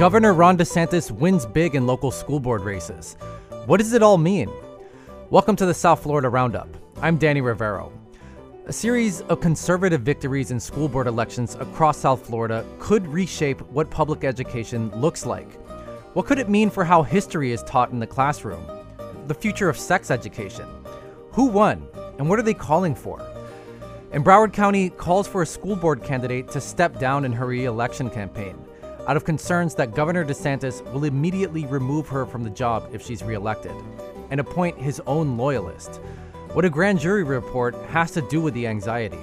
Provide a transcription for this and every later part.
Governor Ron DeSantis wins big in local school board races. What does it all mean? Welcome to the South Florida Roundup. I'm Danny Rivero. A series of conservative victories in school board elections across South Florida could reshape what public education looks like. What could it mean for how history is taught in the classroom? The future of sex education? Who won? And what are they calling for? And Broward County calls for a school board candidate to step down in her re election campaign out of concerns that Governor DeSantis will immediately remove her from the job if she's reelected and appoint his own loyalist. What a grand jury report has to do with the anxiety.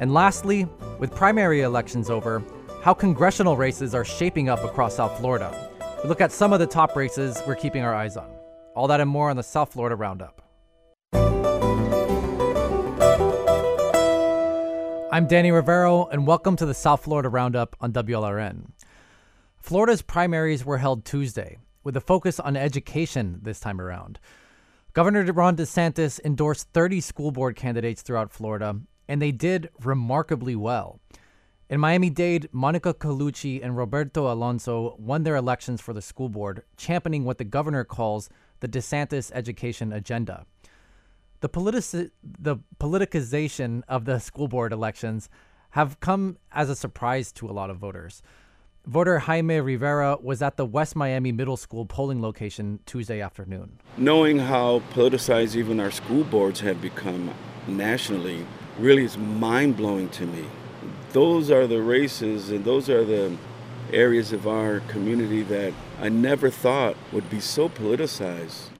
And lastly, with primary elections over, how congressional races are shaping up across South Florida. We look at some of the top races we're keeping our eyes on. All that and more on the South Florida Roundup. I'm Danny Rivero, and welcome to the South Florida Roundup on WLRN. Florida's primaries were held Tuesday, with a focus on education this time around. Governor Ron DeSantis endorsed 30 school board candidates throughout Florida, and they did remarkably well. In Miami Dade, Monica Colucci and Roberto Alonso won their elections for the school board, championing what the governor calls the DeSantis education agenda. The, politic- the politicization of the school board elections have come as a surprise to a lot of voters. Voter Jaime Rivera was at the West Miami Middle School polling location Tuesday afternoon. Knowing how politicized even our school boards have become nationally really is mind blowing to me. Those are the races and those are the areas of our community that I never thought would be so politicized.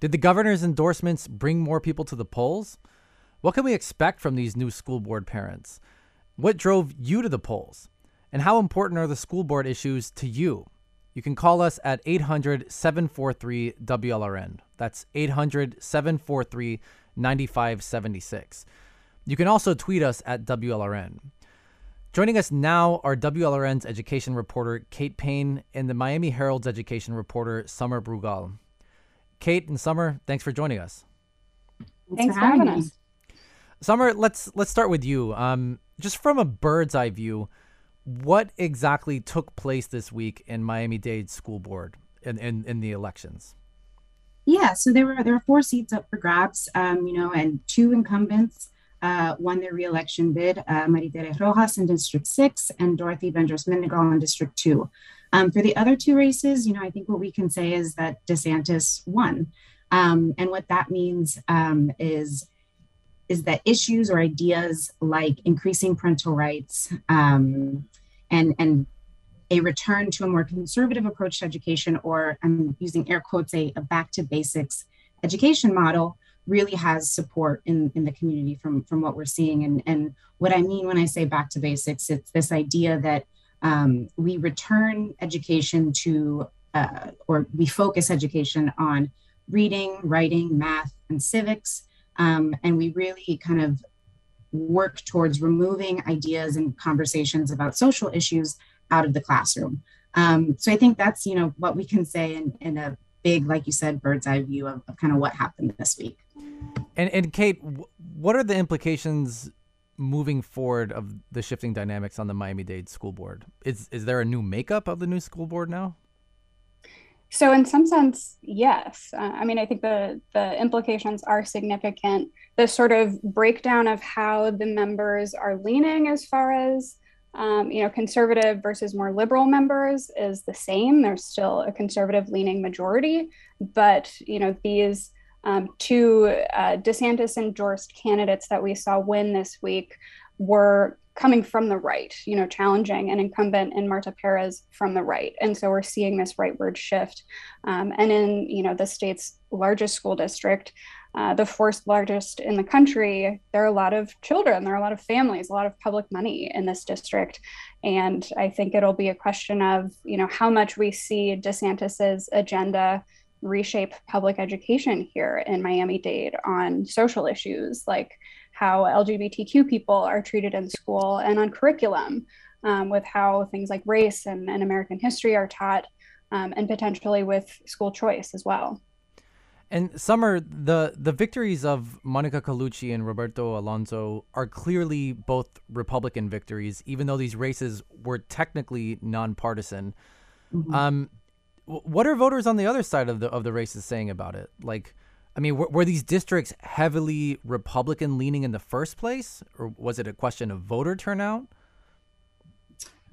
Did the governor's endorsements bring more people to the polls? What can we expect from these new school board parents? What drove you to the polls? And how important are the school board issues to you? You can call us at 800 743 WLRN. That's 800 743 9576. You can also tweet us at WLRN. Joining us now are WLRN's education reporter Kate Payne and the Miami Herald's education reporter Sommer Brugal. Kate and Sommer, thanks for joining us. Thanks, for having us. Sommer, let's let's start with you. Um, just from a bird's eye view, what exactly took place this week in Miami Dade School Board in, in, in the elections? Yeah, so there were there were four seats up for grabs, um, you know, and two incumbents uh, won their reelection bid: uh, Maritere Rojas in District Six and Dorothy Bendross-Mindingall in District Two. Um, for the other two races, you know, I think what we can say is that DeSantis won. Um, and what that means um, is, is that issues or ideas like increasing parental rights um, and, and a return to a more conservative approach to education, or I'm using air quotes, a, a back to basics education model really has support in, in the community from, from what we're seeing. And, and what I mean when I say back to basics, it's this idea that um, we return education to, uh, or we focus education on reading, writing, math, and civics. Um, and we really kind of work towards removing ideas and conversations about social issues out of the classroom. Um, so I think that's, you know, what we can say in, in a big, like you said, bird's eye view of, of kind of what happened this week. And, and Kate, what are the implications moving forward of the shifting dynamics on the Miami Dade School Board? Is is there a new makeup of the new school board now? So, in some sense, yes. Uh, I mean, I think the the implications are significant. The sort of breakdown of how the members are leaning, as far as um, you know, conservative versus more liberal members, is the same. There's still a conservative leaning majority, but you know, these um, two uh, DeSantis endorsed candidates that we saw win this week were coming from the right, you know, challenging an incumbent in Marta Perez from the right. And so we're seeing this rightward shift. Um, and in, you know, the state's largest school district, uh, the fourth largest in the country, there are a lot of children, there are a lot of families, a lot of public money in this district. And I think it'll be a question of, you know, how much we see DeSantis's agenda reshape public education here in Miami Dade on social issues like how LGBTQ people are treated in school and on curriculum, um, with how things like race and, and American history are taught, um, and potentially with school choice as well. And Sommer, the the victories of Monica Colucci and Roberto Alonso are clearly both Republican victories, even though these races were technically nonpartisan. Mm-hmm. Um, what are voters on the other side of the of the races saying about it? Like, I mean, were, were these districts heavily Republican leaning in the first place, or was it a question of voter turnout?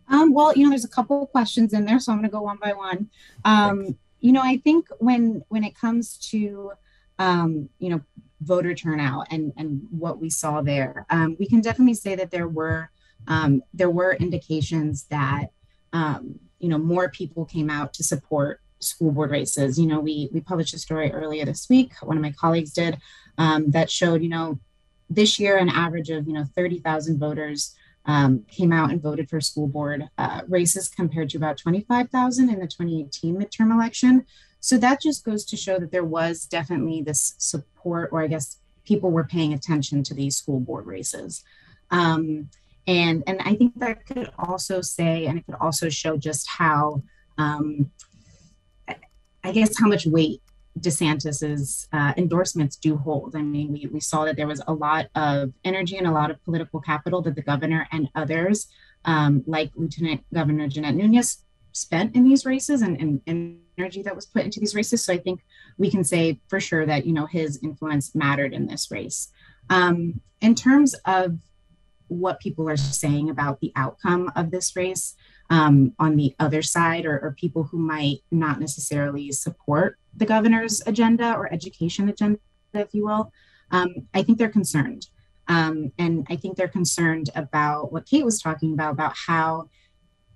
Um, well, you know, there's a couple of questions in there, so I'm going to go one by one. Um, you know, I think when when it comes to um, you know voter turnout and and what we saw there, um, we can definitely say that there were um, there were indications that um, you know more people came out to support school board races. You know, we we published a story earlier this week. One of my colleagues did um, that showed you know this year an average of you know 30,000 voters um, came out and voted for school board uh, races compared to about 25,000 in the 2018 midterm election. So that just goes to show that there was definitely this support, or I guess people were paying attention to these school board races. Um, and, and I think that could also say, and it could also show just how, um, I guess, how much weight DeSantis's uh, endorsements do hold. I mean, we, we saw that there was a lot of energy and a lot of political capital that the governor and others, um, like Lieutenant Governor Jeanette Nunez, spent in these races and, and energy that was put into these races. So I think we can say for sure that you know his influence mattered in this race. Um, in terms of what people are saying about the outcome of this race, um, on the other side, or, or people who might not necessarily support the governor's agenda or education agenda, if you will, um, I think they're concerned. Um, and I think they're concerned about what Kate was talking about, about how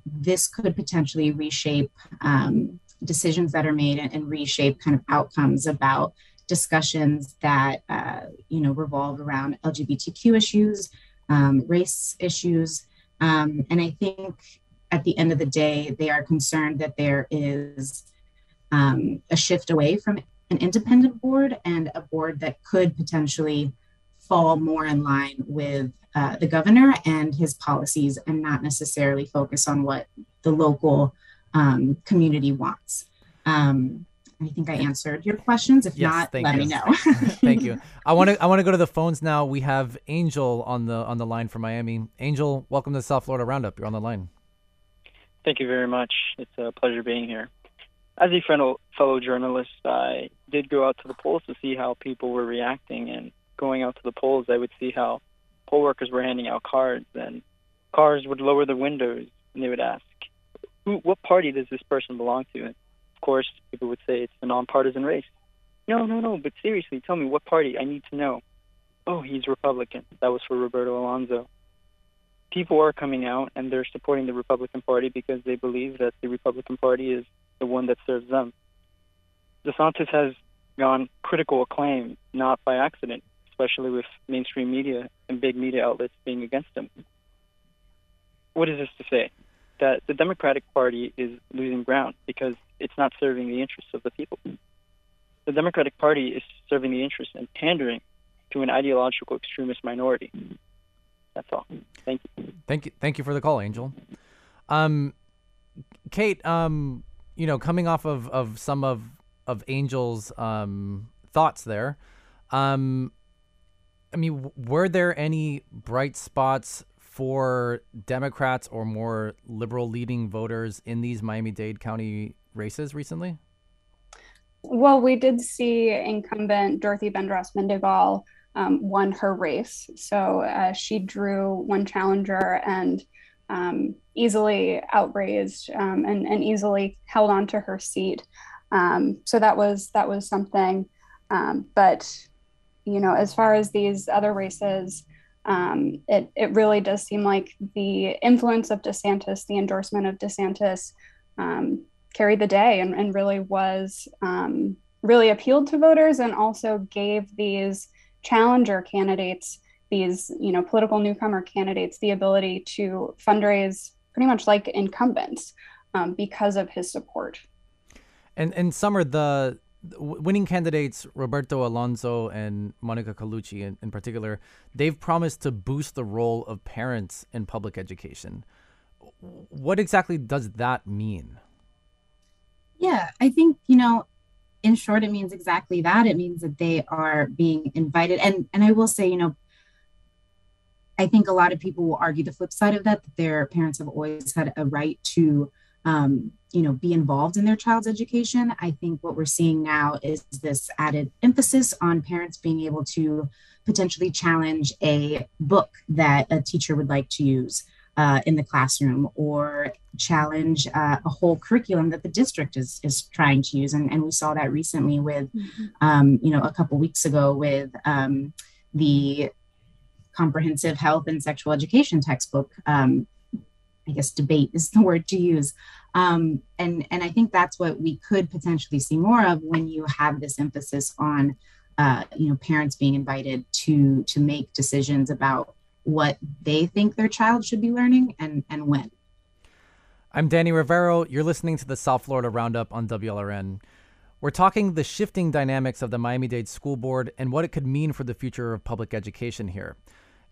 this could potentially reshape um, decisions that are made and, and, reshape kind of outcomes about discussions that uh, you know revolve around LGBTQ issues, um, race issues, um, and I think at the end of the day, they are concerned that there is um, a shift away from an independent board and a board that could potentially fall more in line with uh, the governor and his policies and not necessarily focus on what the local um, community wants. Um, I think I answered your questions. If yes, not, let you. me know. thank you. I want to I want to go to the phones now. We have Angel on the on the line from Miami. Angel, welcome to South Florida Roundup. You're on the line. Thank you very much. It's a pleasure being here. As a fellow, fellow journalist, I did go out to the polls to see how people were reacting. And going out to the polls, I would see how poll workers were handing out cards, and cars would lower the windows, and they would ask, Who, "What party does this person belong to?" And of course, people would say it's a nonpartisan race. No, no, no. But seriously, tell me what party. I need to know. Oh, he's Republican. That was for Roberto Alonso people are coming out and they're supporting the Republican Party because they believe that the Republican Party is the one that serves them. DeSantis has gone critical acclaim, not by accident, especially with mainstream media and big media outlets being against him. What is this to say? That the Democratic Party is losing ground because it's not serving the interests of the people. The Democratic Party is serving the interests and pandering to an ideological extremist minority. That's all. Thank you. Thank you. Thank you for the call, Angel. Um, Kate, um, you know, coming off of, of some of of Angel's um, thoughts there, um, I mean, were there any bright spots for Democrats or more liberal leading voters in these Miami Dade County races recently? Well, we did see incumbent Dorothy Bendross-Mindingall um, won her race. So uh, she drew one challenger and um, easily outraised um, and, and, easily held on to her seat. Um, so that was that was something. Um, but you know, as far as these other races, um, it it really does seem like the influence of DeSantis, the endorsement of DeSantis, carried the day and, and really was really appealed to voters and also gave these challenger candidates, these you know political newcomer candidates, the ability to fundraise pretty much like incumbents um, because of his support. And and Sommer, the winning candidates Roberto Alonso and Monica Colucci in, in particular, they've promised to boost the role of parents in public education. What exactly does that mean? Yeah, I think, you know, in short, it means exactly that. It means that they are being invited. And and I will say, you know, I think a lot of people will argue the flip side of that, that their parents have always had a right to um, you know, be involved in their child's education. I think what we're seeing now is this added emphasis on parents being able to potentially challenge a book that a teacher would like to use uh, in the classroom or challenge uh, a whole curriculum that the district is, is trying to use. And, and we saw that recently with, mm-hmm. um, you know, a couple weeks ago with um, the comprehensive health and sexual education textbook. Um, I guess debate is the word to use. Um, and, and I think that's what we could potentially see more of when you have this emphasis on, uh, you know, parents being invited to, to make decisions about what they think their child should be learning and, and when. I'm Danny Rivero. You're listening to the South Florida Roundup on WLRN. We're talking the shifting dynamics of the Miami Dade School Board and what it could mean for the future of public education here.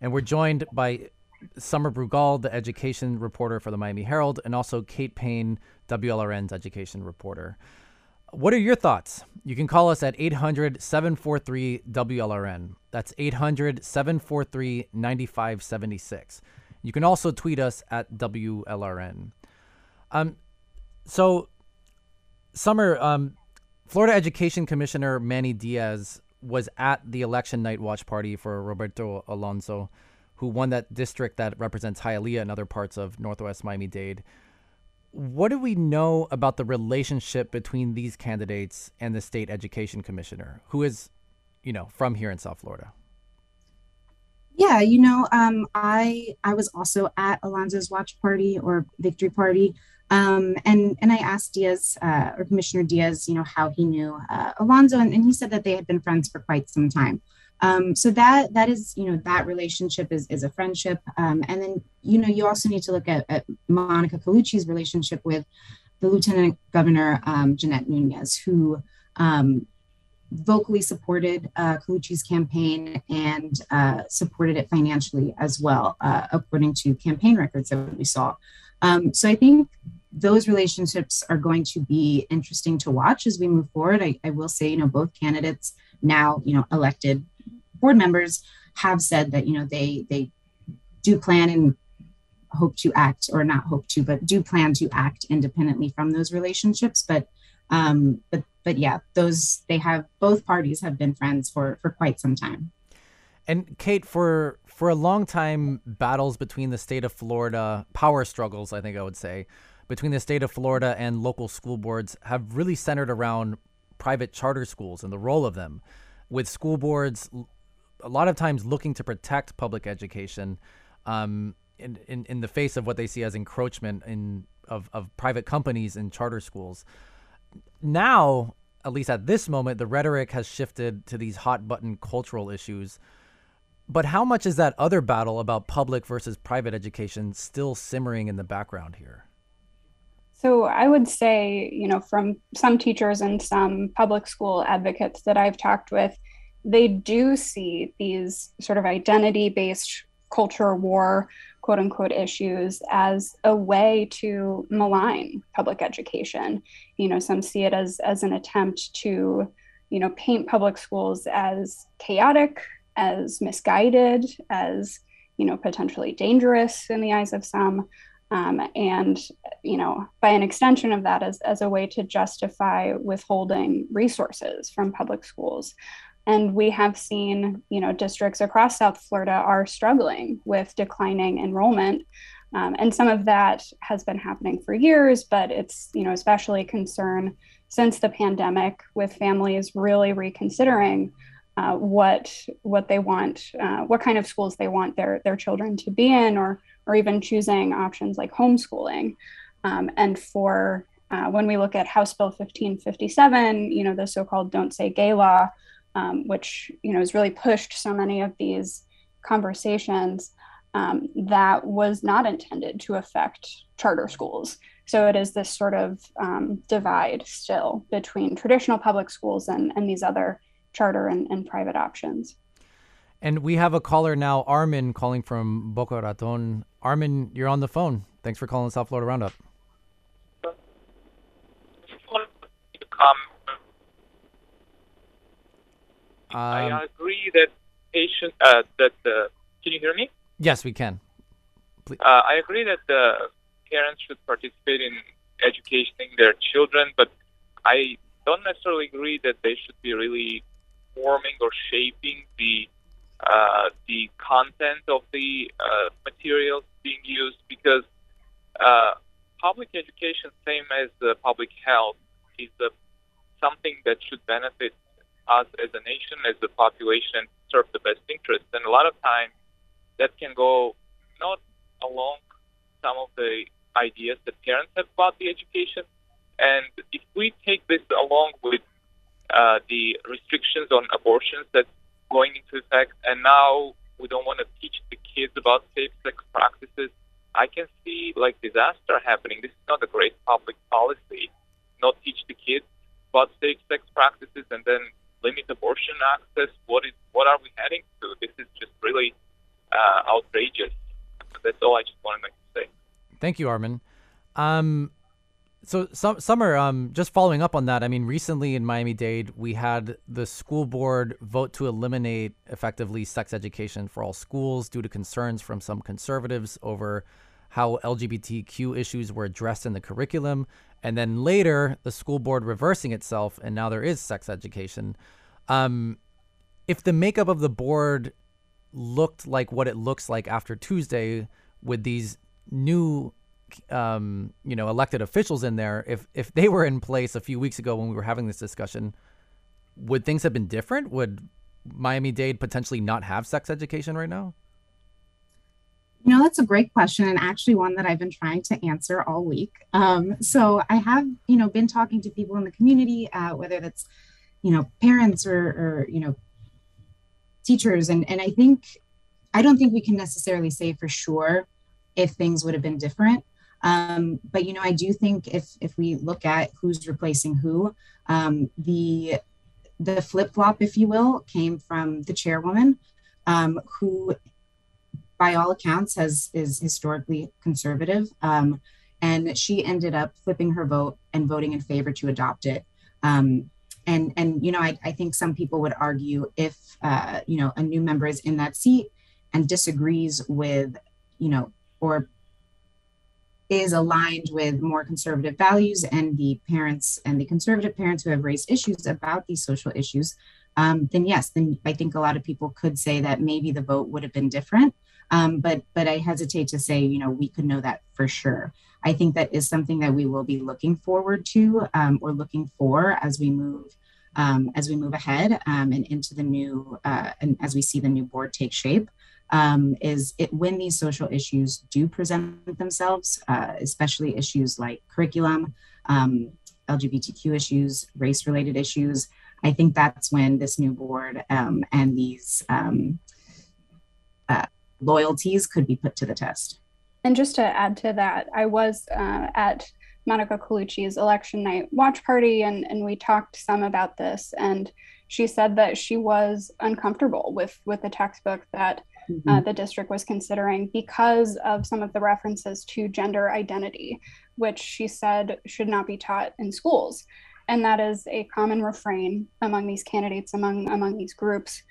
And we're joined by Sommer Brugal, the education reporter for the Miami Herald, and also Kate Payne, WLRN's education reporter. What are your thoughts? You can call us at 800 743 WLRN. That's 800 743 9576. You can also tweet us at WLRN. Um, so, Sommer, um, Florida Education Commissioner Manny Diaz was at the election night watch party for Roberto Alonso, who won that district that represents Hialeah and other parts of Northwest Miami Dade what do we know about the relationship between these candidates and the state education commissioner, who is, you know, from here in South Florida? Yeah, you know, um, I I was also at Alonso's watch party or victory party, um, and and I asked Diaz uh, or Commissioner Diaz, you know, how he knew uh, Alonso, and, and he said that they had been friends for quite some time. Um, so that that is you know that relationship is is a friendship, um, and then you know you also need to look at, at Monica Colucci's relationship with the Lieutenant Governor um, Jeanette Nunez, who um, vocally supported uh, Colucci's campaign and uh, supported it financially as well, uh, according to campaign records that we saw. Um, so I think those relationships are going to be interesting to watch as we move forward. I, I will say, you know, both candidates now, you know, elected board members have said that you know they they do plan and hope to act or not hope to but do plan to act independently from those relationships. But um but but yeah those they have both parties have been friends for for quite some time. And kate for for a long time battles between the state of florida power struggles i think i would say between the state of florida and local school boards have really centered around private charter schools and the role of them. With school boards a lot of times looking to protect public education um, in, in, in the face of what they see as encroachment in of, of private companies and charter schools. Now, at least at this moment, the rhetoric has shifted to these hot button cultural issues. But how much is that other battle about public versus private education still simmering in the background here? So I would say, you know, from some teachers and some public school advocates that I've talked with, they do see these sort of identity based culture war quote unquote issues as a way to malign public education. You know some see it as as an attempt to you know paint public schools as chaotic as misguided as you know potentially dangerous in the eyes of some. Um, and you know by an extension of that as, as a way to justify withholding resources from public schools and we have seen, you know, districts across South Florida are struggling with declining enrollment. Um, and some of that has been happening for years, but it's, you know, especially concern since the pandemic with families really reconsidering uh, what what they want, uh, what kind of schools they want their their children to be in, or or even choosing options like homeschooling. Um, and for uh, when we look at House Bill 1557, you know, the so-called "Don't Say Gay" law, um, which you know has really pushed so many of these conversations um, that was not intended to affect charter schools. So it is this sort of um, divide still between traditional public schools and, and these other charter and, and private options. And we have a caller now, Armin, calling from Boca Raton. Armin, you're on the phone. Thanks for calling South Florida Roundup. Um, um, I agree that patient uh, that the. Can you hear me? Yes, we can. Uh, I agree that the parents should participate in educating their children, but I don't necessarily agree that they should be really forming or shaping the uh, the content of the uh, materials being used because uh, public education, same as public health, is something that should benefit us as a nation, as a population, serve the best interests. And a lot of times that can go not along some of the ideas that parents have about the education. And if we take this along with uh, the restrictions on abortions that's going into effect, and now we don't want to teach the kids about safe sex practices, I can see like disaster happening. This is not a great public policy. Not teach the kids about safe sex practices and then limit abortion access. What is what are we heading to? This is just really uh, outrageous. That's all I just wanted to say. Thank you, Armin. Um, so, some, Sommer, um, just following up on that, I mean, recently in Miami Dade, we had the school board vote to eliminate effectively sex education for all schools due to concerns from some conservatives over how LGBTQ issues were addressed in the curriculum. And then later, the school board reversing itself, and now there is sex education. Um, if the makeup of the board looked like what it looks like after Tuesday with these new um, you know, elected officials in there, if if they were in place a few weeks ago when we were having this discussion, would things have been different? Would Miami Dade potentially not have sex education right now? You know, that's a great question, and actually one that I've been trying to answer all week. Um, so I have, you know, been talking to people in the community, uh, whether that's, you know, parents or, or you know, teachers, and and I think, I don't think we can necessarily say for sure if things would have been different. Um, but you know, I do think if if we look at who's replacing who, um, the the flip flop, if you will, came from the chairwoman, um, who, by all accounts, has is historically conservative, um, and she ended up flipping her vote and voting in favor to adopt it. Um, and and you know, I, I think some people would argue if uh, you know a new member is in that seat and disagrees with you know or is aligned with more conservative values and the parents and the conservative parents who have raised issues about these social issues, um, then yes, then I think a lot of people could say that maybe the vote would have been different. Um, but but I hesitate to say, you know, we could know that for sure. I think that is something that we will be looking forward to um, or looking for as we move um, as we move ahead um, and into the new uh, and as we see the new board take shape um, is it when these social issues do present themselves, uh, especially issues like curriculum, um, LGBTQ issues, race related issues. I think that's when this new board um, and these um, uh, loyalties could be put to the test. And just to add to that, I was uh, at Monica Colucci's election night watch party, and, and we talked some about this. And she said that she was uncomfortable with with the textbook that mm-hmm. uh, the district was considering because of some of the references to gender identity, which she said should not be taught in schools. And that is a common refrain among these candidates, among among these groups.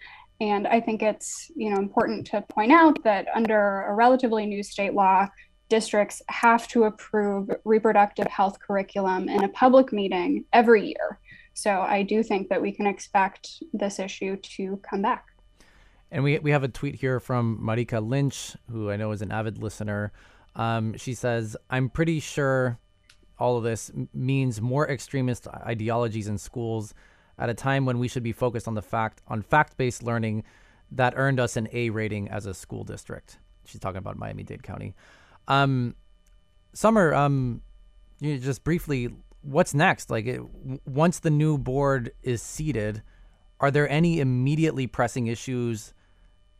And I think it's you know important to point out that under a relatively new state law, districts have to approve reproductive health curriculum in a public meeting every year. So I do think that we can expect this issue to come back. And we, we have a tweet here from Marika Lynch, who I know is an avid listener. Um, she says, I'm pretty sure all of this means more extremist ideologies in schools at a time when we should be focused on the fact on fact-based learning that earned us an A rating as a school district. She's talking about Miami-Dade County. Um, Sommer, um, you know, just briefly, what's next? Like, it, once the new board is seated, are there any immediately pressing issues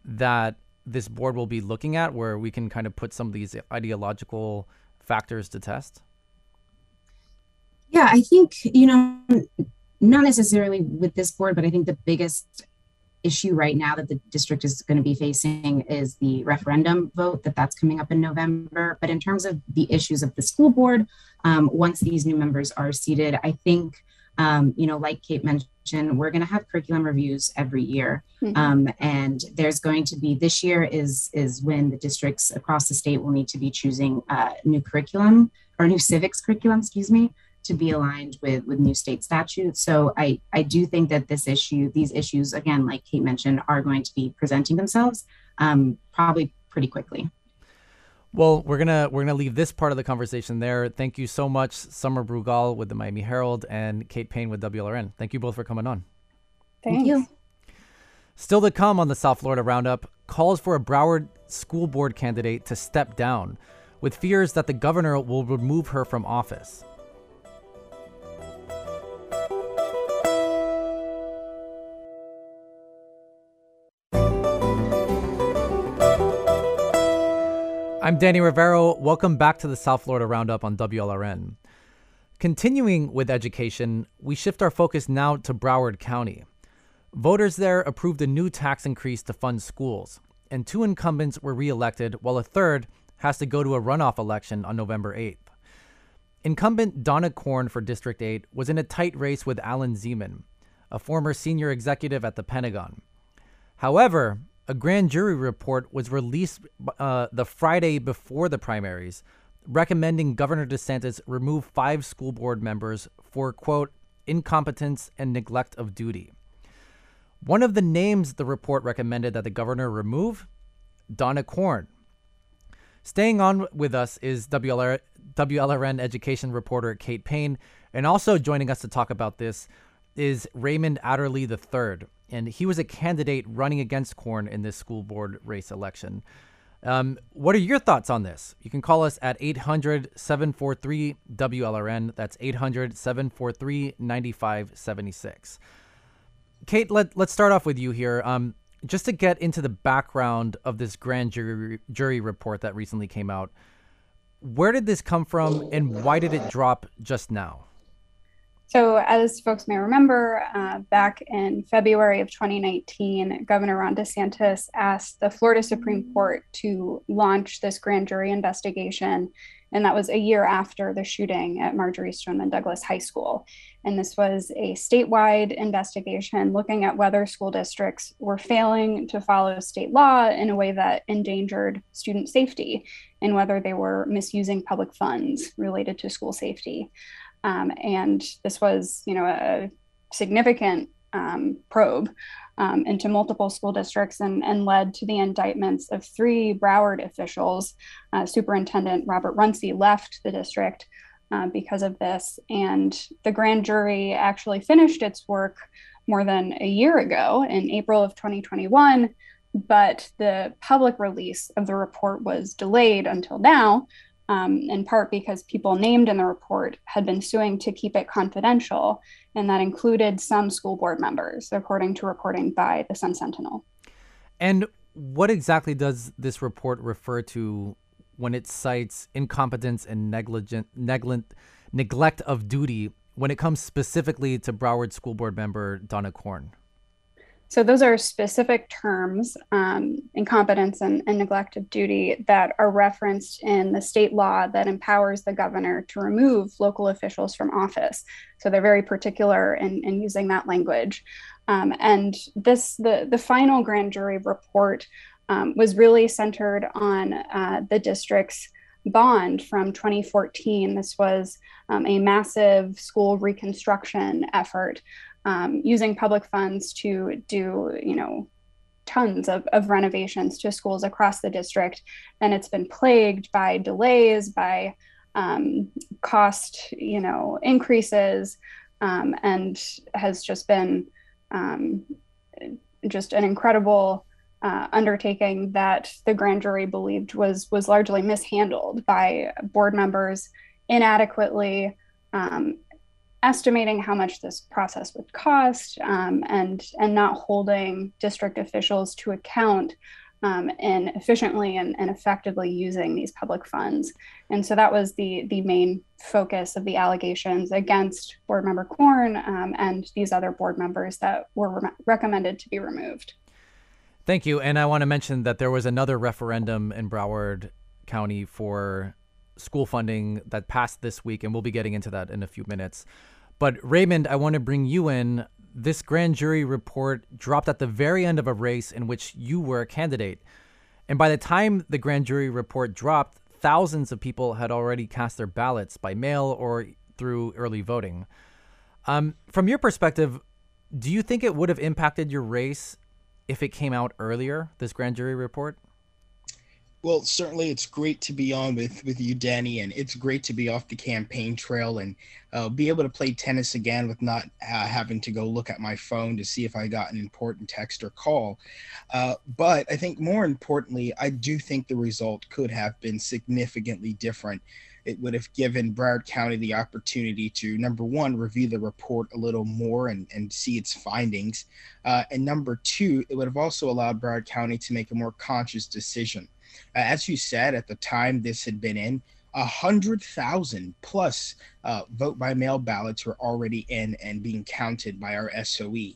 that this board will be looking at where we can kind of put some of these ideological factors to test? Yeah, I think, you know, not necessarily with this board, but I think the biggest issue right now that the district is going to be facing is the referendum vote that that's coming up in November. But in terms of the issues of the school board, um, once these new members are seated, I think um, you know, like Kate mentioned, we're going to have curriculum reviews every year, mm-hmm. um, and there's going to be this year is is when the districts across the state will need to be choosing uh, new curriculum or new civics curriculum, excuse me, to be aligned with with new state statutes. So I I do think that this issue, these issues, again, like Kate mentioned, are going to be presenting themselves um, probably pretty quickly. Well, we're gonna we're gonna leave this part of the conversation there. Thank you so much, Sommer Brugal with the Miami Herald and Kate Payne with WLRN. Thank you both for coming on. Thanks. Thank you. Still to come on the South Florida Roundup, calls for a Broward school board candidate to step down, with fears that the governor will remove her from office. I'm Danny Rivero. Welcome back to the South Florida Roundup on WLRN. Continuing with education, we shift our focus now to Broward County. Voters there approved a new tax increase to fund schools, and two incumbents were reelected, while a third has to go to a runoff election on November 8th. Incumbent Donna Korn for District 8 was in a tight race with Allen Zeman, a former senior executive at the Pentagon. However, a grand jury report was released uh, the Friday before the primaries, recommending Governor DeSantis remove five school board members for, quote, incompetence and neglect of duty. One of the names the report recommended that the governor remove, Donna Korn. Staying on with us is WLR, WLRN education reporter Kate Payne, and also joining us to talk about this is Raymond Adderley III, and he was a candidate running against Korn in this school board race election. Um, what are your thoughts on this? You can call us at 800 743 WLRN. That's 800 743 9576. Kate, let, let's start off with you here. Um, just to get into the background of this grand jury, jury report that recently came out, where did this come from and why did it drop just now? So, as folks may remember, uh, back in February of 2019, Governor Ron DeSantis asked the Florida Supreme Court to launch this grand jury investigation. And that was a year after the shooting at Marjory Stoneman Douglas High School. And this was a statewide investigation looking at whether school districts were failing to follow state law in a way that endangered student safety and whether they were misusing public funds related to school safety. Um, and this was, you know, a significant um, probe um, into multiple school districts and, and, led to the indictments of three Broward officials. Uh, Superintendent Robert Runcie left the district uh, because of this. And the grand jury actually finished its work more than a year ago in April of 2021. But the public release of the report was delayed until now um, in part because people named in the report had been suing to keep it confidential, and that included some school board members, according to reporting by the Sun Sentinel. And what exactly does this report refer to when it cites incompetence and negligent, negligent, neglect of duty when it comes specifically to Broward School Board member Donna Korn? So those are specific terms, um, incompetence and, and, neglect of duty, that are referenced in the state law that empowers the governor to remove local officials from office. So they're very particular in, in using that language. Um, and this, the, the final grand jury report um, was really centered on uh, the district's bond from 2014. This was um, a massive school reconstruction effort um, using public funds to do, you know, tons of, of renovations to schools across the district. And it's been plagued by delays, by um, cost, you know, increases, um, and has just been um, just an incredible uh, undertaking that the grand jury believed was was largely mishandled by board members inadequately um, estimating how much this process would cost um, and and not holding district officials to account um, in efficiently and, and, effectively using these public funds. And so that was the the main focus of the allegations against board member Korn um, and these other board members that were re- recommended to be removed. Thank you. And I want to mention that there was another referendum in Broward County for school funding that passed this week, and we'll be getting into that in a few minutes. But Raymond, I want to bring you in. This grand jury report dropped at the very end of a race in which you were a candidate. And by the time the grand jury report dropped, thousands of people had already cast their ballots by mail or through early voting. Um, from your perspective, do you think it would have impacted your race if it came out earlier, this grand jury report? Well, certainly it's great to be on with, with you, Danny, and it's great to be off the campaign trail and uh, be able to play tennis again with not uh, having to go look at my phone to see if I got an important text or call. Uh, but I think more importantly, I do think the result could have been significantly different. It would have given Broward County the opportunity to, number one, review the report a little more and, and see its findings. Uh, and number two, it would have also allowed Broward County to make a more conscious decision uh, as you said, at the time this had been in, a hundred thousand plus uh, vote by mail ballots were already in and being counted by our SOE.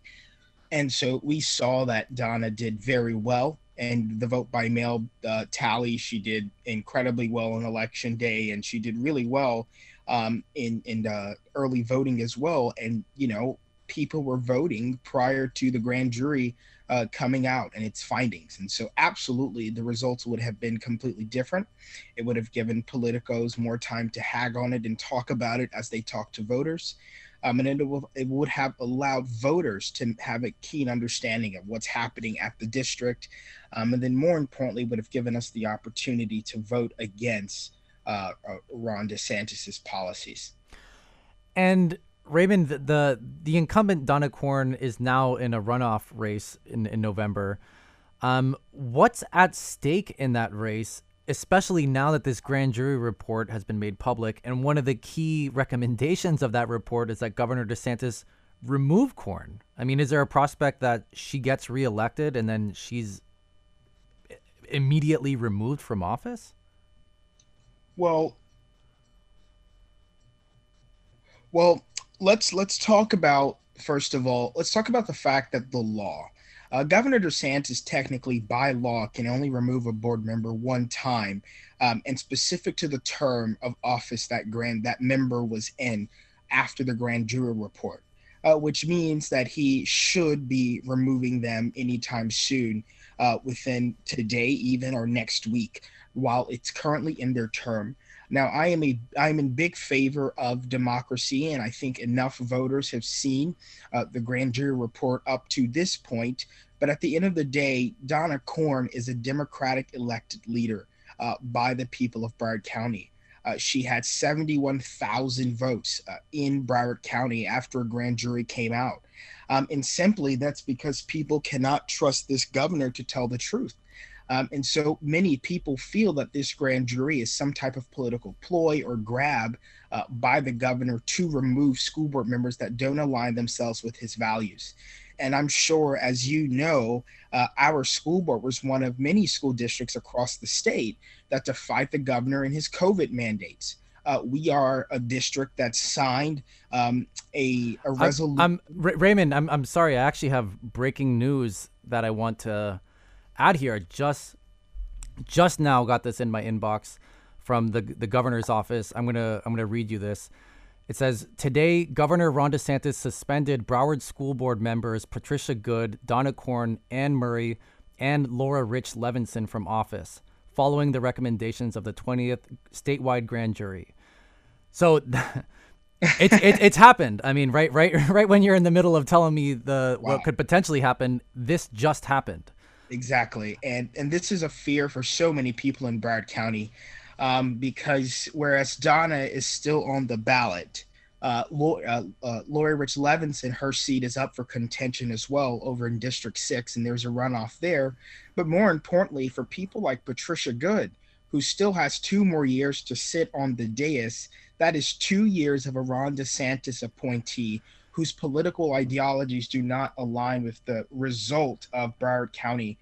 And so we saw that Donna did very well. And the vote by mail uh, tally, she did incredibly well on election day, and she did really well um, in in uh, early voting as well. And you know, people were voting prior to the grand jury uh, coming out and its findings. And so, absolutely, the results would have been completely different. It would have given politicos more time to hag on it and talk about it as they talk to voters. Um, and it, will, it would have allowed voters to have a keen understanding of what's happening at the district. Um, and then, more importantly, would have given us the opportunity to vote against uh, uh, Ron DeSantis's policies. And Raymond, the the incumbent Donna Korn is now in a runoff race in, in November. Um, what's at stake in that race, especially now that this grand jury report has been made public? And one of the key recommendations of that report is that Governor DeSantis remove Korn. I mean, is there a prospect that she gets reelected and then she's immediately removed from office? Well, well, let's let's talk about first of all, let's talk about the fact that the law. Uh, Governor DeSantis technically, by law, can only remove a board member one time, um, and specific to the term of office that grand that member was in after the grand jury report, uh, which means that he should be removing them anytime soon, uh, within today, even or next week, while it's currently in their term. Now, I am a I'm in big favor of democracy, and I think enough voters have seen uh, the grand jury report up to this point. But at the end of the day, Donna Korn is a Democratic elected leader uh, by the people of Broward County. Uh, she had 71,000 votes uh, in Broward County after a grand jury came out. Um, and simply that's because people cannot trust this governor to tell the truth. Um, and so many people feel that this grand jury is some type of political ploy or grab uh, by the governor to remove school board members that don't align themselves with his values. And I'm sure, as you know, uh, our school board was one of many school districts across the state that defied the governor and his COVID mandates. Uh, we are a district that signed um, a, a resolution. I'm, I'm, Raymond. I'm, I'm sorry. I actually have breaking news that I want to add here. Just just now got this in my inbox from the the governor's office. I'm gonna I'm gonna read you this. It says today, Governor Ron DeSantis suspended Broward School Board members Patricia Good, Donna Korn, Ann Murray, and Laura Rich Levinson from office, following the recommendations of the 20th statewide grand jury. So. it's it, it's happened. I mean, right, right, right. When you're in the middle of telling me the wow. what could potentially happen, this just happened. Exactly, and and this is a fear for so many people in Broward County, um, because whereas Donna is still on the ballot, uh, Laurie, uh, uh, Rich Levinson, her seat is up for contention as well over in District Six, and there's a runoff there. But more importantly, for people like Patricia Good, who still has two more years to sit on the dais, that is two years of a Ron DeSantis appointee whose political ideologies do not align with the result of Broward County.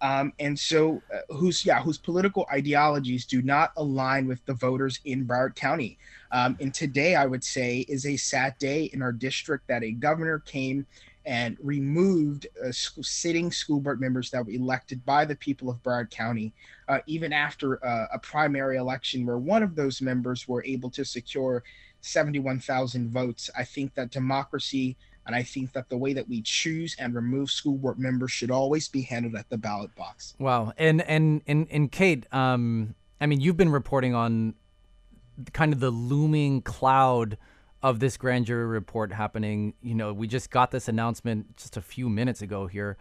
Um, and so, uh, whose yeah, whose political ideologies do not align with the voters in Broward County. Um, and today, I would say, is a sad day in our district that a governor came and removed uh, sitting school board members that were elected by the people of Broward County, uh, even after uh, a primary election where one of those members were able to secure 71,000 votes. I think that democracy and I think that the way that we choose and remove school board members should always be handled at the ballot box. Wow. And and and, and Kate, um, I mean, you've been reporting on kind of the looming cloud of this grand jury report happening. You know, we just got this announcement just a few minutes ago here.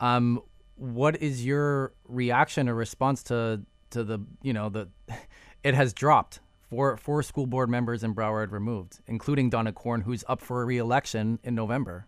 Um, what is your reaction or response to to the you know the it has dropped four four school board members in Broward removed, including Donna Korn, who's up for a re-election in November.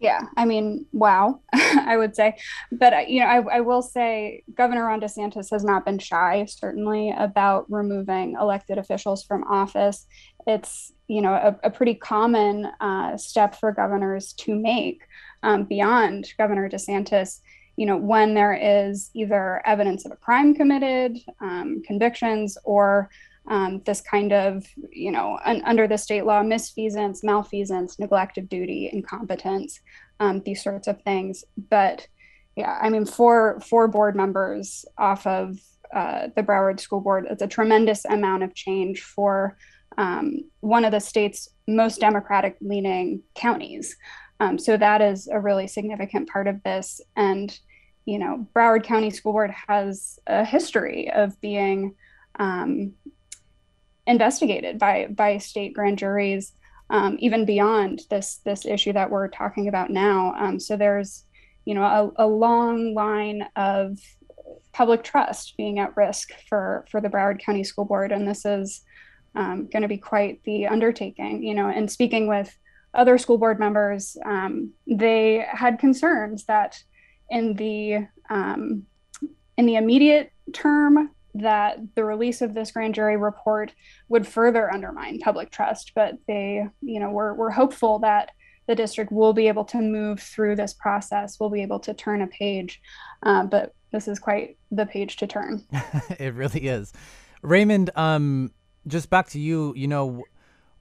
Yeah, I mean, wow, I would say. But, uh, you know, I, I, will say Governor Ron DeSantis has not been shy, certainly, about removing elected officials from office. It's, you know, a, a pretty common uh, step for governors to make um, beyond Governor DeSantis. You know, when there is either evidence of a crime committed, um, convictions, or um, this kind of, you know, un- under the state law, misfeasance, malfeasance, neglect of duty, incompetence, um, these sorts of things. But yeah, I mean, for four board members off of uh, the Broward School Board, it's a tremendous amount of change for um, one of the state's most Democratic leaning counties. Um, so that is a really significant part of this. And, you know, Broward County School Board has a history of being um, investigated by by state grand juries, um, even beyond this this issue that we're talking about now. Um, so there's, you know, a, a, long line of public trust being at risk for for the Broward County School Board, and this is um, going to be quite the undertaking. You know, and speaking with other school board members, um, they had concerns that in the um, in the immediate term that the release of this grand jury report would further undermine public trust. But they, you know, we're, we're hopeful that the district will be able to move through this process, will be able to turn a page. Uh, but this is quite the page to turn. it really is. Raymond, um, just back to you, you know,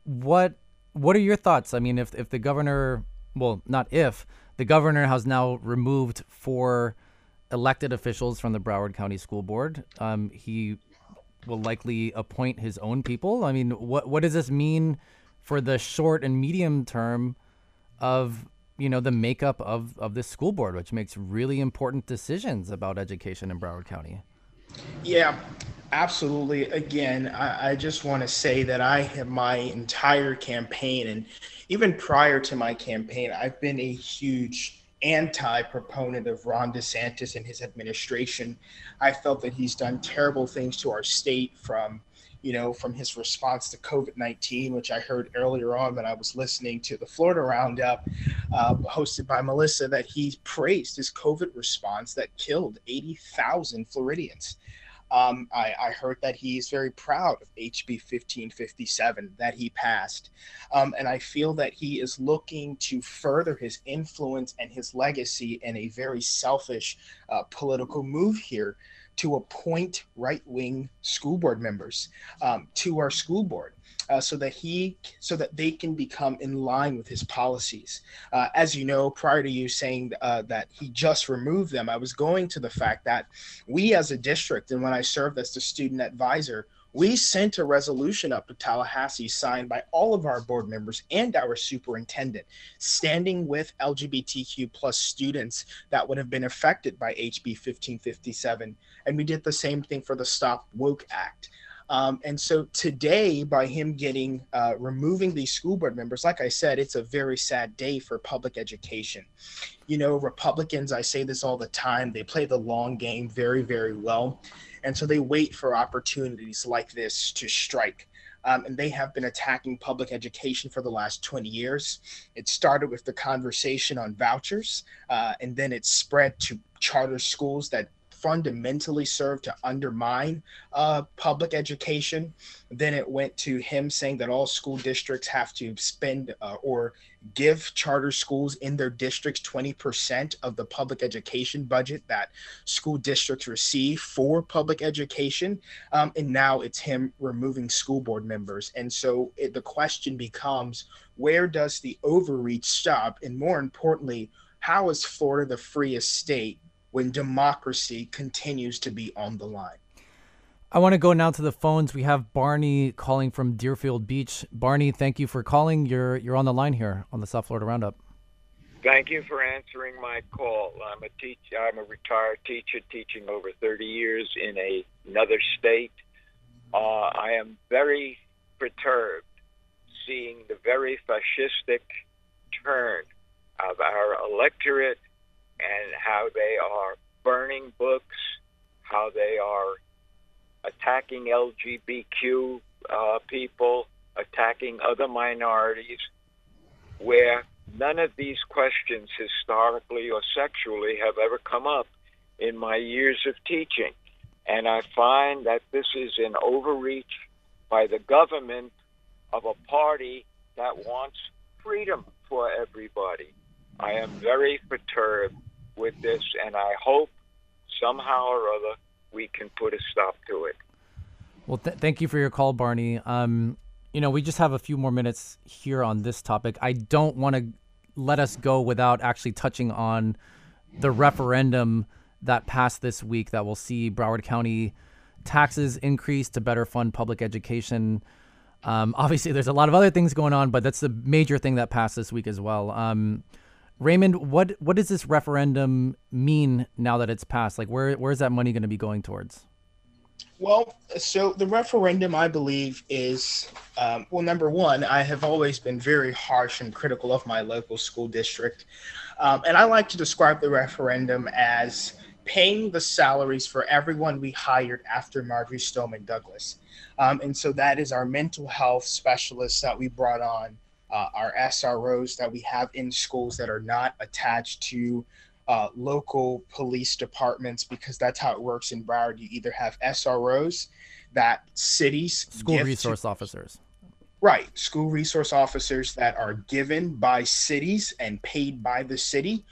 what what are your thoughts? I mean, if if the governor, well, not if, the governor has now removed four elected officials from the Broward County School Board. Um, he will likely appoint his own people. I mean, what what does this mean for the short and medium term of you know the makeup of of this school board, which makes really important decisions about education in Broward County? Yeah, absolutely. Again, I, I just want to say that I have my entire campaign, and even prior to my campaign, I've been a huge anti proponent of Ron DeSantis and his administration. I felt that he's done terrible things to our state from you know, from his response to COVID 19, which I heard earlier on when I was listening to the Florida Roundup uh, hosted by Melissa, that he praised his COVID response that killed 80,000 Floridians. Um, I, I, heard that he's very proud of HB 1557 that he passed. Um, and I feel that he is looking to further his influence and his legacy in a very selfish uh, political move here to appoint right wing school board members um, to our school board uh, so that he so that they can become in line with his policies. Uh, as you know, prior to you saying uh, that he just removed them, I was going to the fact that we as a district, and when I served as the student advisor, we sent a resolution up to Tallahassee signed by all of our board members and our superintendent, standing with LGBTQ plus students that would have been affected by HB 1557. And we did the same thing for the Stop Woke Act. Um, and so today, by him getting uh, removing these school board members, like I said, it's a very sad day for public education. You know, Republicans, I say this all the time, they play the long game very, very well. And so they wait for opportunities like this to strike. Um, and they have been attacking public education for the last 20 years. It started with the conversation on vouchers, uh, and then it spread to charter schools that fundamentally serve to undermine uh, public education. Then it went to him saying that all school districts have to spend uh, or give charter schools in their districts 20% of the public education budget that school districts receive for public education. Um, and now it's him removing school board members. And so it, the question becomes where does the overreach stop? And more importantly, how is Florida the freest state when democracy continues to be on the line. I want to go now to the phones. We have Barney calling from Deerfield Beach. Barney, thank you for calling. You're you're on the line here on the South Florida Roundup. Thank you for answering my call. I'm a teacher. I'm a retired teacher teaching over 30 years in a, another state. Uh, I am very perturbed seeing the very fascistic turn of our electorate and how they are burning books, how they are attacking LGBTQ uh, people, attacking other minorities, where none of these questions historically or sexually have ever come up in my years of teaching. And I find that this is an overreach by the government of a party that wants freedom for everybody. I am very perturbed with this, and I hope somehow or other we can put a stop to it. Well, th- thank you for your call, Barney. Um, you know, we just have a few more minutes here on this topic. I don't want to let us go without actually touching on the referendum that passed this week that will see Broward County taxes increase to better fund public education. Um, obviously, there's a lot of other things going on, but that's the major thing that passed this week as well. Um, Raymond, what what does this referendum mean now that it's passed? Like, where where's that money going to be going towards? Well, so the referendum, I believe, is um, well. Number one, I have always been very harsh and critical of my local school district, um, and I like to describe the referendum as paying the salaries for everyone we hired after Marjorie Stoneman Douglas, um, and so that is our mental health specialists that we brought on, uh, our SROs that we have in schools that are not attached to uh, local police departments because that's how it works in Broward. You either have SROs that cities school resource to, officers. Right, school resource officers that are given by cities and paid by the city,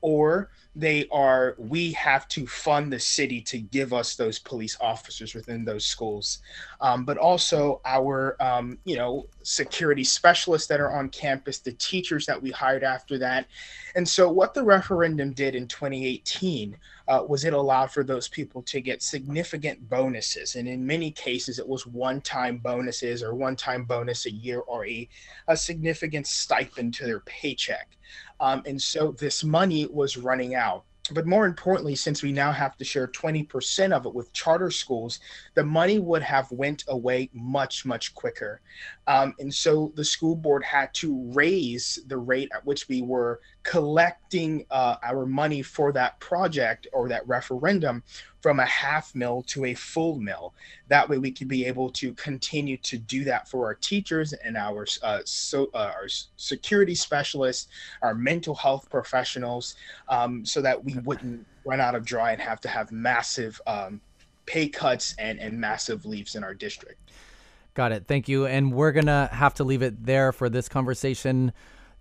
or they are we have to fund the city to give us those police officers within those schools. Um, but also our um, you know security specialists that are on campus the teachers that we hired after that. And so what the referendum did in 2018 uh, was it allowed for those people to get significant bonuses and in many cases it was one-time bonuses or one-time bonus a year or a, a significant stipend to their paycheck um, and so this money was running out. But more importantly, since we now have to share 20% of it with charter schools, the money would have went away much, much quicker. Um, and so the school board had to raise the rate at which we were collecting uh, our money for that project or that referendum from a half mill to a full mill. That way, we could be able to continue to do that for our teachers and our uh, so uh, our security specialists, our mental health professionals, um, so that we wouldn't run out of dry and have to have massive um, pay cuts and and massive leaves in our district. Got it. Thank you. And we're gonna have to leave it there for this conversation.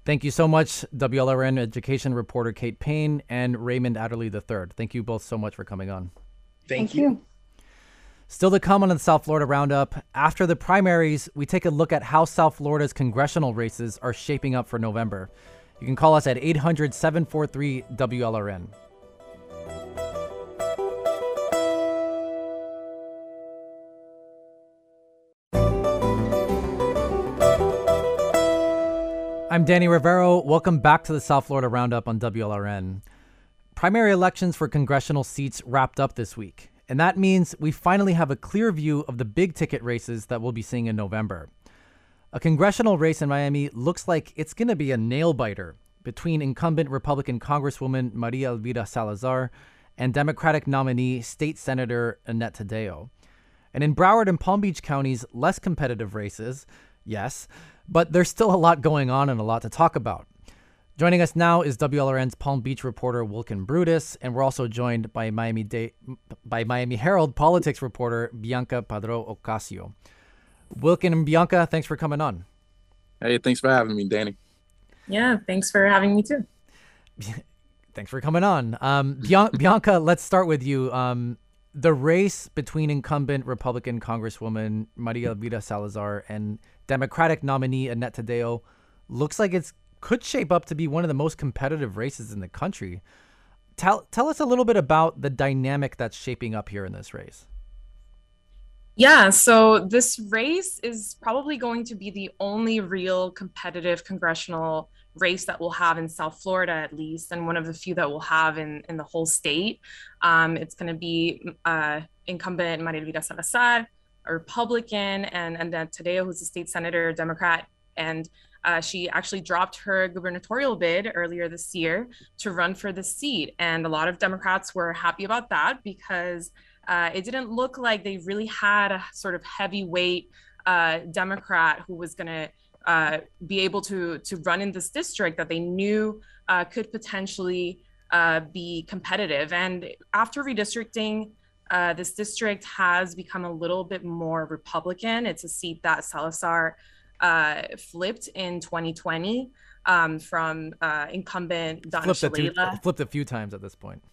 Thank you so much, WLRN education reporter Kate Payne and Raymond Adderley III. Thank you both so much for coming on. Thank, Thank you. you. Still to come on the South Florida Roundup. After the primaries, we take a look at how South Florida's congressional races are shaping up for November. You can call us at 800 743 WLRN. I'm Danny Rivero. Welcome back to the South Florida Roundup on WLRN. Primary elections for congressional seats wrapped up this week, and that means we finally have a clear view of the big ticket races that we'll be seeing in November. A congressional race in Miami looks like it's going to be a nail biter between incumbent Republican Congresswoman Maria Elvira Salazar and Democratic nominee State Senator Annette Taddeo. And in Broward and Palm Beach counties, less competitive races, yes, but there's still a lot going on and a lot to talk about. Joining us now is WLRN's Palm Beach reporter Wilkin Brutus, and we're also joined by Miami Day, by Miami Herald politics reporter Bianca Padro Ocasio. Wilkin and Bianca, thanks for coming on. Hey, thanks for having me, Danny. Yeah, thanks for having me too. thanks for coming on. Um, Bianca, let's start with you. Um, the race between incumbent Republican Congresswoman Maria Elvira Salazar and Democratic nominee Annette Taddeo looks like it could shape up to be one of the most competitive races in the country. Tell tell us a little bit about the dynamic that's shaping up here in this race. Yeah, so this race is probably going to be the only real competitive congressional race that we'll have in South Florida, at least, and one of the few that we'll have in, in the whole state. Um, it's going to be uh, incumbent Maria Elvira Salazar, a Republican, and, and then Taddeo, who's a state senator, Democrat. And uh, she actually dropped her gubernatorial bid earlier this year to run for the seat. And a lot of Democrats were happy about that because uh, it didn't look like they really had a sort of heavyweight uh, Democrat who was going to uh, be able to to run in this district that they knew uh, could potentially uh, be competitive. And after redistricting, uh, this district has become a little bit more Republican. It's a seat that Salazar uh, flipped in 2020 um, from uh, incumbent Don flipped, a few, flipped a few times at this point.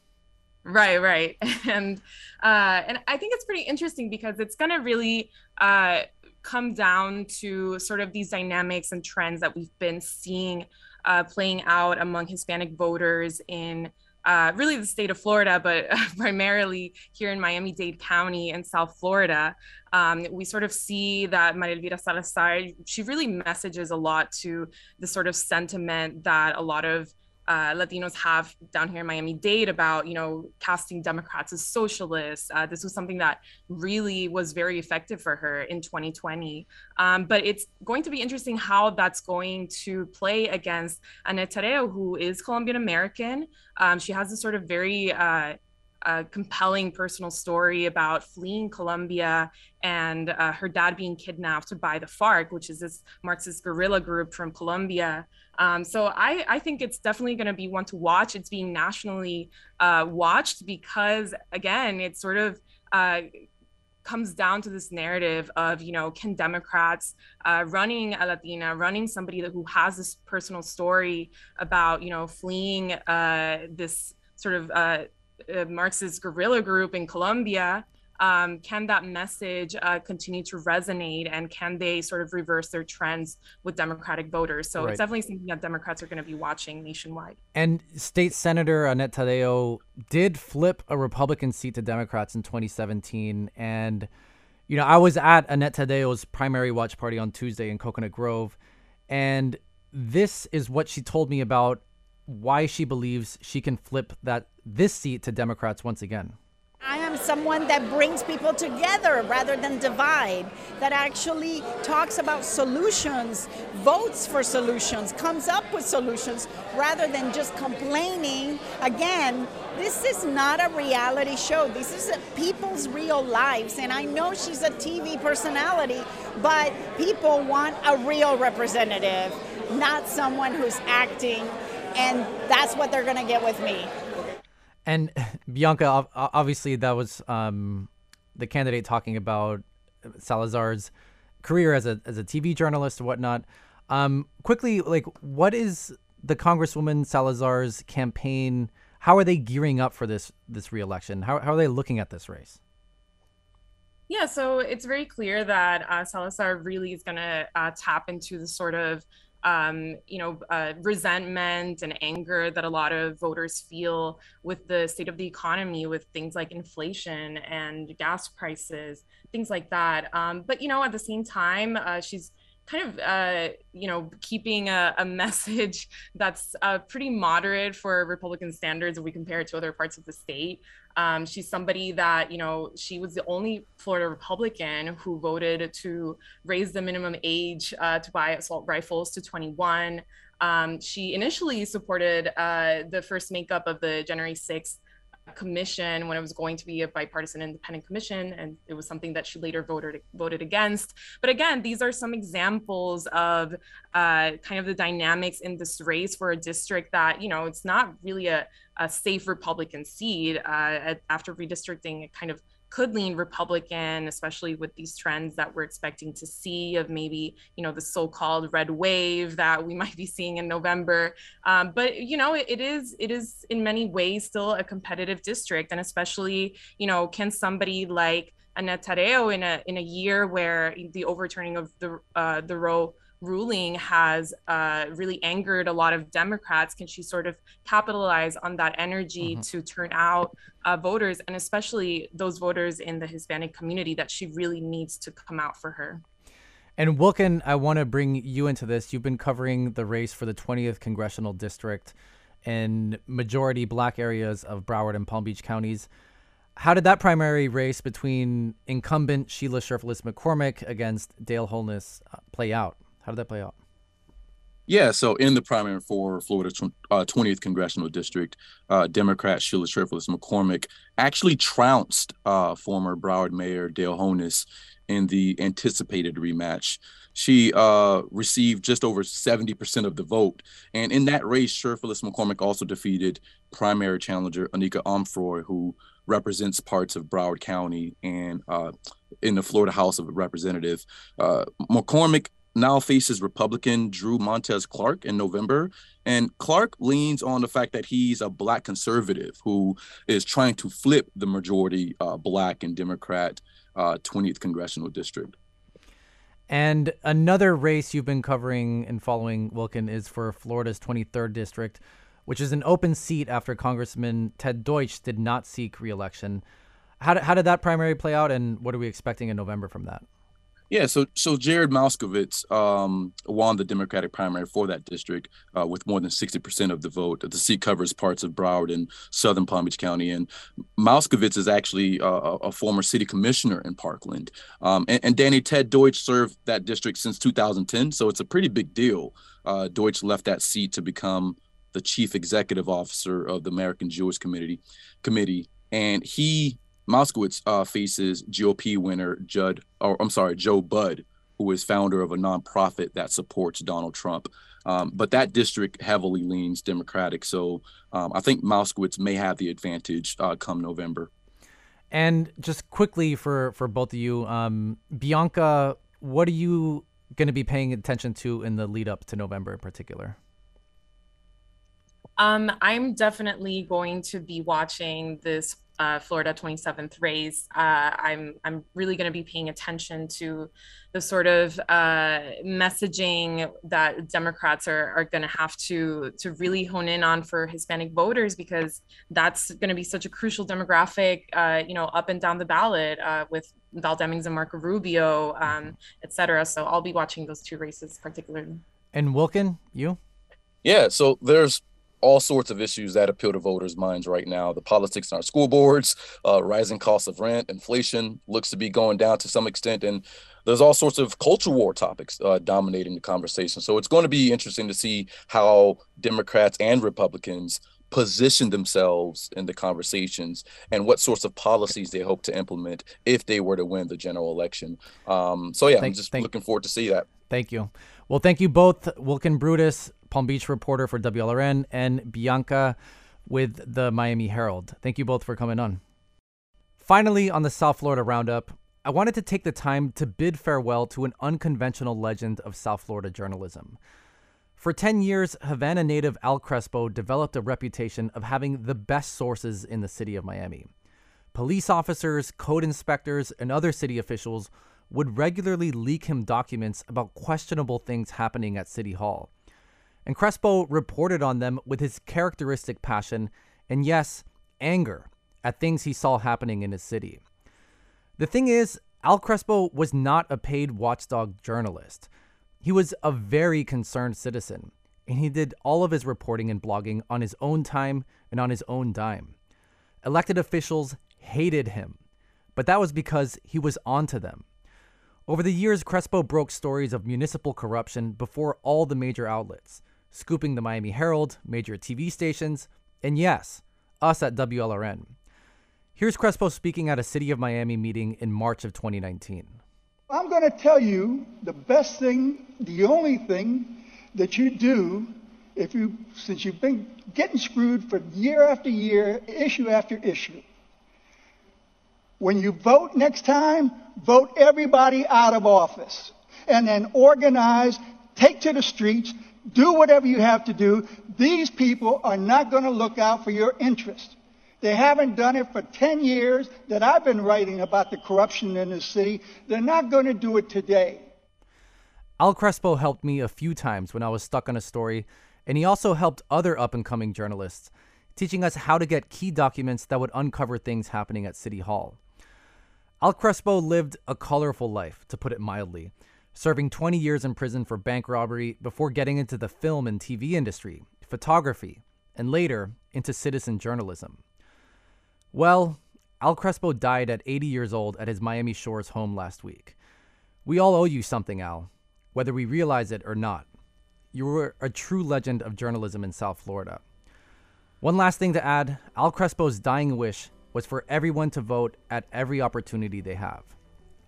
Right, right, and uh, and I think it's pretty interesting because it's going to really uh, come down to sort of these dynamics and trends that we've been seeing uh, playing out among Hispanic voters in uh, really the state of Florida, but primarily here in Miami Dade County in South Florida. Um, we sort of see that Maria Elvira Salazar, she really messages a lot to the sort of sentiment that a lot of uh, Latinos have down here in Miami Dade about, you know, casting Democrats as socialists. Uh, this was something that really was very effective for her in 2020. Um, but it's going to be interesting how that's going to play against Annette Taddeo, who is Colombian American. Um, she has this sort of very uh, a compelling personal story about fleeing Colombia and uh, her dad being kidnapped by the FARC, which is this Marxist guerrilla group from Colombia. Um, so I, I, think it's definitely going to be one to watch. It's being nationally uh, watched because, again, it sort of uh, comes down to this narrative of, you know, can Democrats uh, running a Latina, running somebody who has this personal story about, you know, fleeing uh, this sort of uh, Marxist guerrilla group in Colombia, um, can that message uh, continue to resonate and can they sort of reverse their trends with Democratic voters? So right. it's definitely something that Democrats are going to be watching nationwide. And State Senator Annette Taddeo did flip a Republican seat to Democrats in 2017. And, you know, I was at Annette Taddeo's primary watch party on Tuesday in Coconut Grove. And this is what she told me about why she believes she can flip that this seat to Democrats once again. I am someone that brings people together rather than divide, that actually talks about solutions, votes for solutions, comes up with solutions rather than just complaining. Again, this is not a reality show. This is people's real lives. And I know she's a TV personality, but people want a real representative, not someone who's acting and that's what they're going to get with me. And Bianca, obviously, that was um, the candidate talking about Salazar's career as a as a TV journalist and whatnot. Um, quickly, like, what is the Congresswoman Salazar's campaign? How are they gearing up for this this reelection? How how are they looking at this race? Yeah, so it's very clear that uh, Salazar really is going to uh, tap into the sort of um, you know, uh, resentment and anger that a lot of voters feel with the state of the economy, with things like inflation and gas prices, things like that. Um, but you know, at the same time, uh, she's kind of uh, you know keeping a, a message that's uh, pretty moderate for Republican standards if we compare it to other parts of the state. Um, she's somebody that you know she was the only Florida Republican who voted to raise the minimum age uh, to buy assault rifles to 21. Um, she initially supported uh, the first makeup of the January 6th commission when it was going to be a bipartisan independent commission and it was something that she later voted voted against. But again these are some examples of uh, kind of the dynamics in this race for a district that you know it's not really a, a safe republican seat uh, after redistricting it kind of could lean Republican, especially with these trends that we're expecting to see of maybe, you know, the so-called red wave that we might be seeing in November. Um, but you know, it, it is it is in many ways still a competitive district, and especially, you know, can somebody like Annette Taddeo in a in a year where the overturning of the uh, the Roe ruling has uh, really angered a lot of Democrats. Can she sort of capitalize on that energy mm-hmm. to turn out uh, voters, and especially those voters in the Hispanic community that she really needs to come out for her? And Wilkin, I want to bring you into this. You've been covering the race for the 20th congressional district in majority black areas of Broward and Palm Beach counties. How did that primary race between incumbent Sheila Cherfilus McCormick against Dale Holness uh, play out? How did that play out? Yeah, so in the primary for Florida's uh, 20th congressional district, uh, Democrat Sheila Cherfilus McCormick actually trounced uh, former Broward Mayor Dale Holness in the anticipated rematch. She uh, received just over 70% of the vote. And in that race, Cherfilus McCormick also defeated primary challenger Anika Omphroy, who represents parts of Broward County and uh, in the Florida House of Representatives. Uh, McCormick now faces Republican Drew Montez Clark in November. And Clark leans on the fact that he's a black conservative who is trying to flip the majority uh, black and Democrat uh, 20th congressional district. And another race you've been covering and following, Wilkin, is for Florida's 23rd district, which is an open seat after Congressman Ted Deutch did not seek reelection. How did, how did that primary play out, and what are we expecting in November from that? Yeah, so so Jared Moskowitz um, won the Democratic primary for that district uh, with more than 60% of the vote. The seat covers parts of Broward and southern Palm Beach County. And Moskowitz is actually uh, a former city commissioner in Parkland. Um, and, and, Danny Ted Deutch served that district since 2010, so it's a pretty big deal. Uh, Deutch left that seat to become the chief executive officer of the American Jewish Committee. Committee, and he Moskowitz uh, faces GOP winner Judd, or I'm sorry, Joe Budd, who is founder of a nonprofit that supports Donald Trump. Um, but that district heavily leans Democratic, so um, I think Moskowitz may have the advantage uh, come November. And just quickly for for both of you, um, Bianca, what are you going to be paying attention to in the lead up to November in particular? Um, I'm definitely going to be watching this uh, Florida 27th race, uh, I'm I'm really going to be paying attention to the sort of uh, messaging that Democrats are, are going to have to to really hone in on for Hispanic voters because that's going to be such a crucial demographic, uh, you know, up and down the ballot uh, with Val Demings and Marco Rubio, um, et cetera. So I'll be watching those two races particularly. And Wilkin, you? Yeah, so there's all sorts of issues that appeal to voters' minds right now. The politics in our school boards, uh, rising costs of rent, inflation looks to be going down to some extent, and there's all sorts of culture war topics uh, dominating the conversation. So it's going to be interesting to see how Democrats and Republicans position themselves in the conversations and what sorts of policies they hope to implement if they were to win the general election. Um, so yeah, thank, I'm just thank, looking forward to see that. Thank you. Well, thank you both, Wilkin Brutus, Palm Beach reporter for WLRN, and Bianca with the Miami Herald. Thank you both for coming on. Finally, on the South Florida Roundup, I wanted to take the time to bid farewell to an unconventional legend of South Florida journalism. For 10 years, Havana native Al Crespo developed a reputation of having the best sources in the city of Miami. Police officers, code inspectors, and other city officials would regularly leak him documents about questionable things happening at City Hall and Crespo reported on them with his characteristic passion and, yes, anger at things he saw happening in his city. The thing is, Al Crespo was not a paid watchdog journalist. He was a very concerned citizen, and he did all of his reporting and blogging on his own time and on his own dime. Elected officials hated him, but that was because he was onto them. Over the years, Crespo broke stories of municipal corruption before all the major outlets scooping the Miami Herald, major TV stations, and yes, us at WLRN. Here's Crespo speaking at a City of Miami meeting in March of 2019. I'm going to tell you the best thing, the only thing that you do if you since you've been getting screwed for year after year, issue after issue. When you vote next time, vote everybody out of office and then organize, take to the streets, do whatever you have to do. These people are not going to look out for your interest. They haven't done it for 10 years that I've been writing about the corruption in the city. They're not going to do it today. Al Crespo helped me a few times when I was stuck on a story, and he also helped other up and coming journalists, teaching us how to get key documents that would uncover things happening at City Hall. Al Crespo lived a colorful life, to put it mildly serving 20 years in prison for bank robbery before getting into the film and TV industry, photography, and later into citizen journalism. Well, Al Crespo died at 80 years old at his Miami Shores home last week. We all owe you something, Al, whether we realize it or not. You were a true legend of journalism in South Florida. One last thing to add Al Crespo's dying wish was for everyone to vote at every opportunity they have.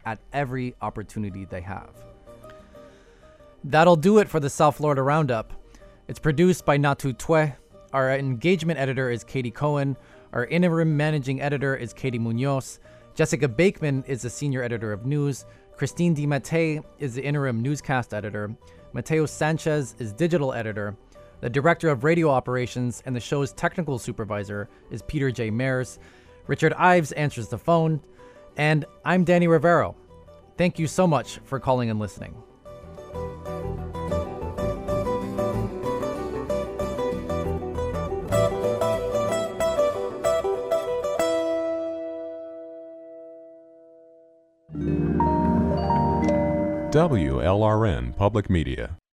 At every opportunity they have. That'll do it for the South Florida Roundup. It's produced by Natu Twe. Our engagement editor is Katie Cohen. Our interim managing editor is Katie Munoz. Jessica Bakeman is the senior editor of news. Christine Di DiMattei is the interim newscast editor. Mateo Sanchez is digital editor. The director of radio operations and the show's technical supervisor is Peter J. Mares. Richard Ives answers the phone. And I'm Danny Rivero. Thank you so much for calling and listening. WLRN Public Media.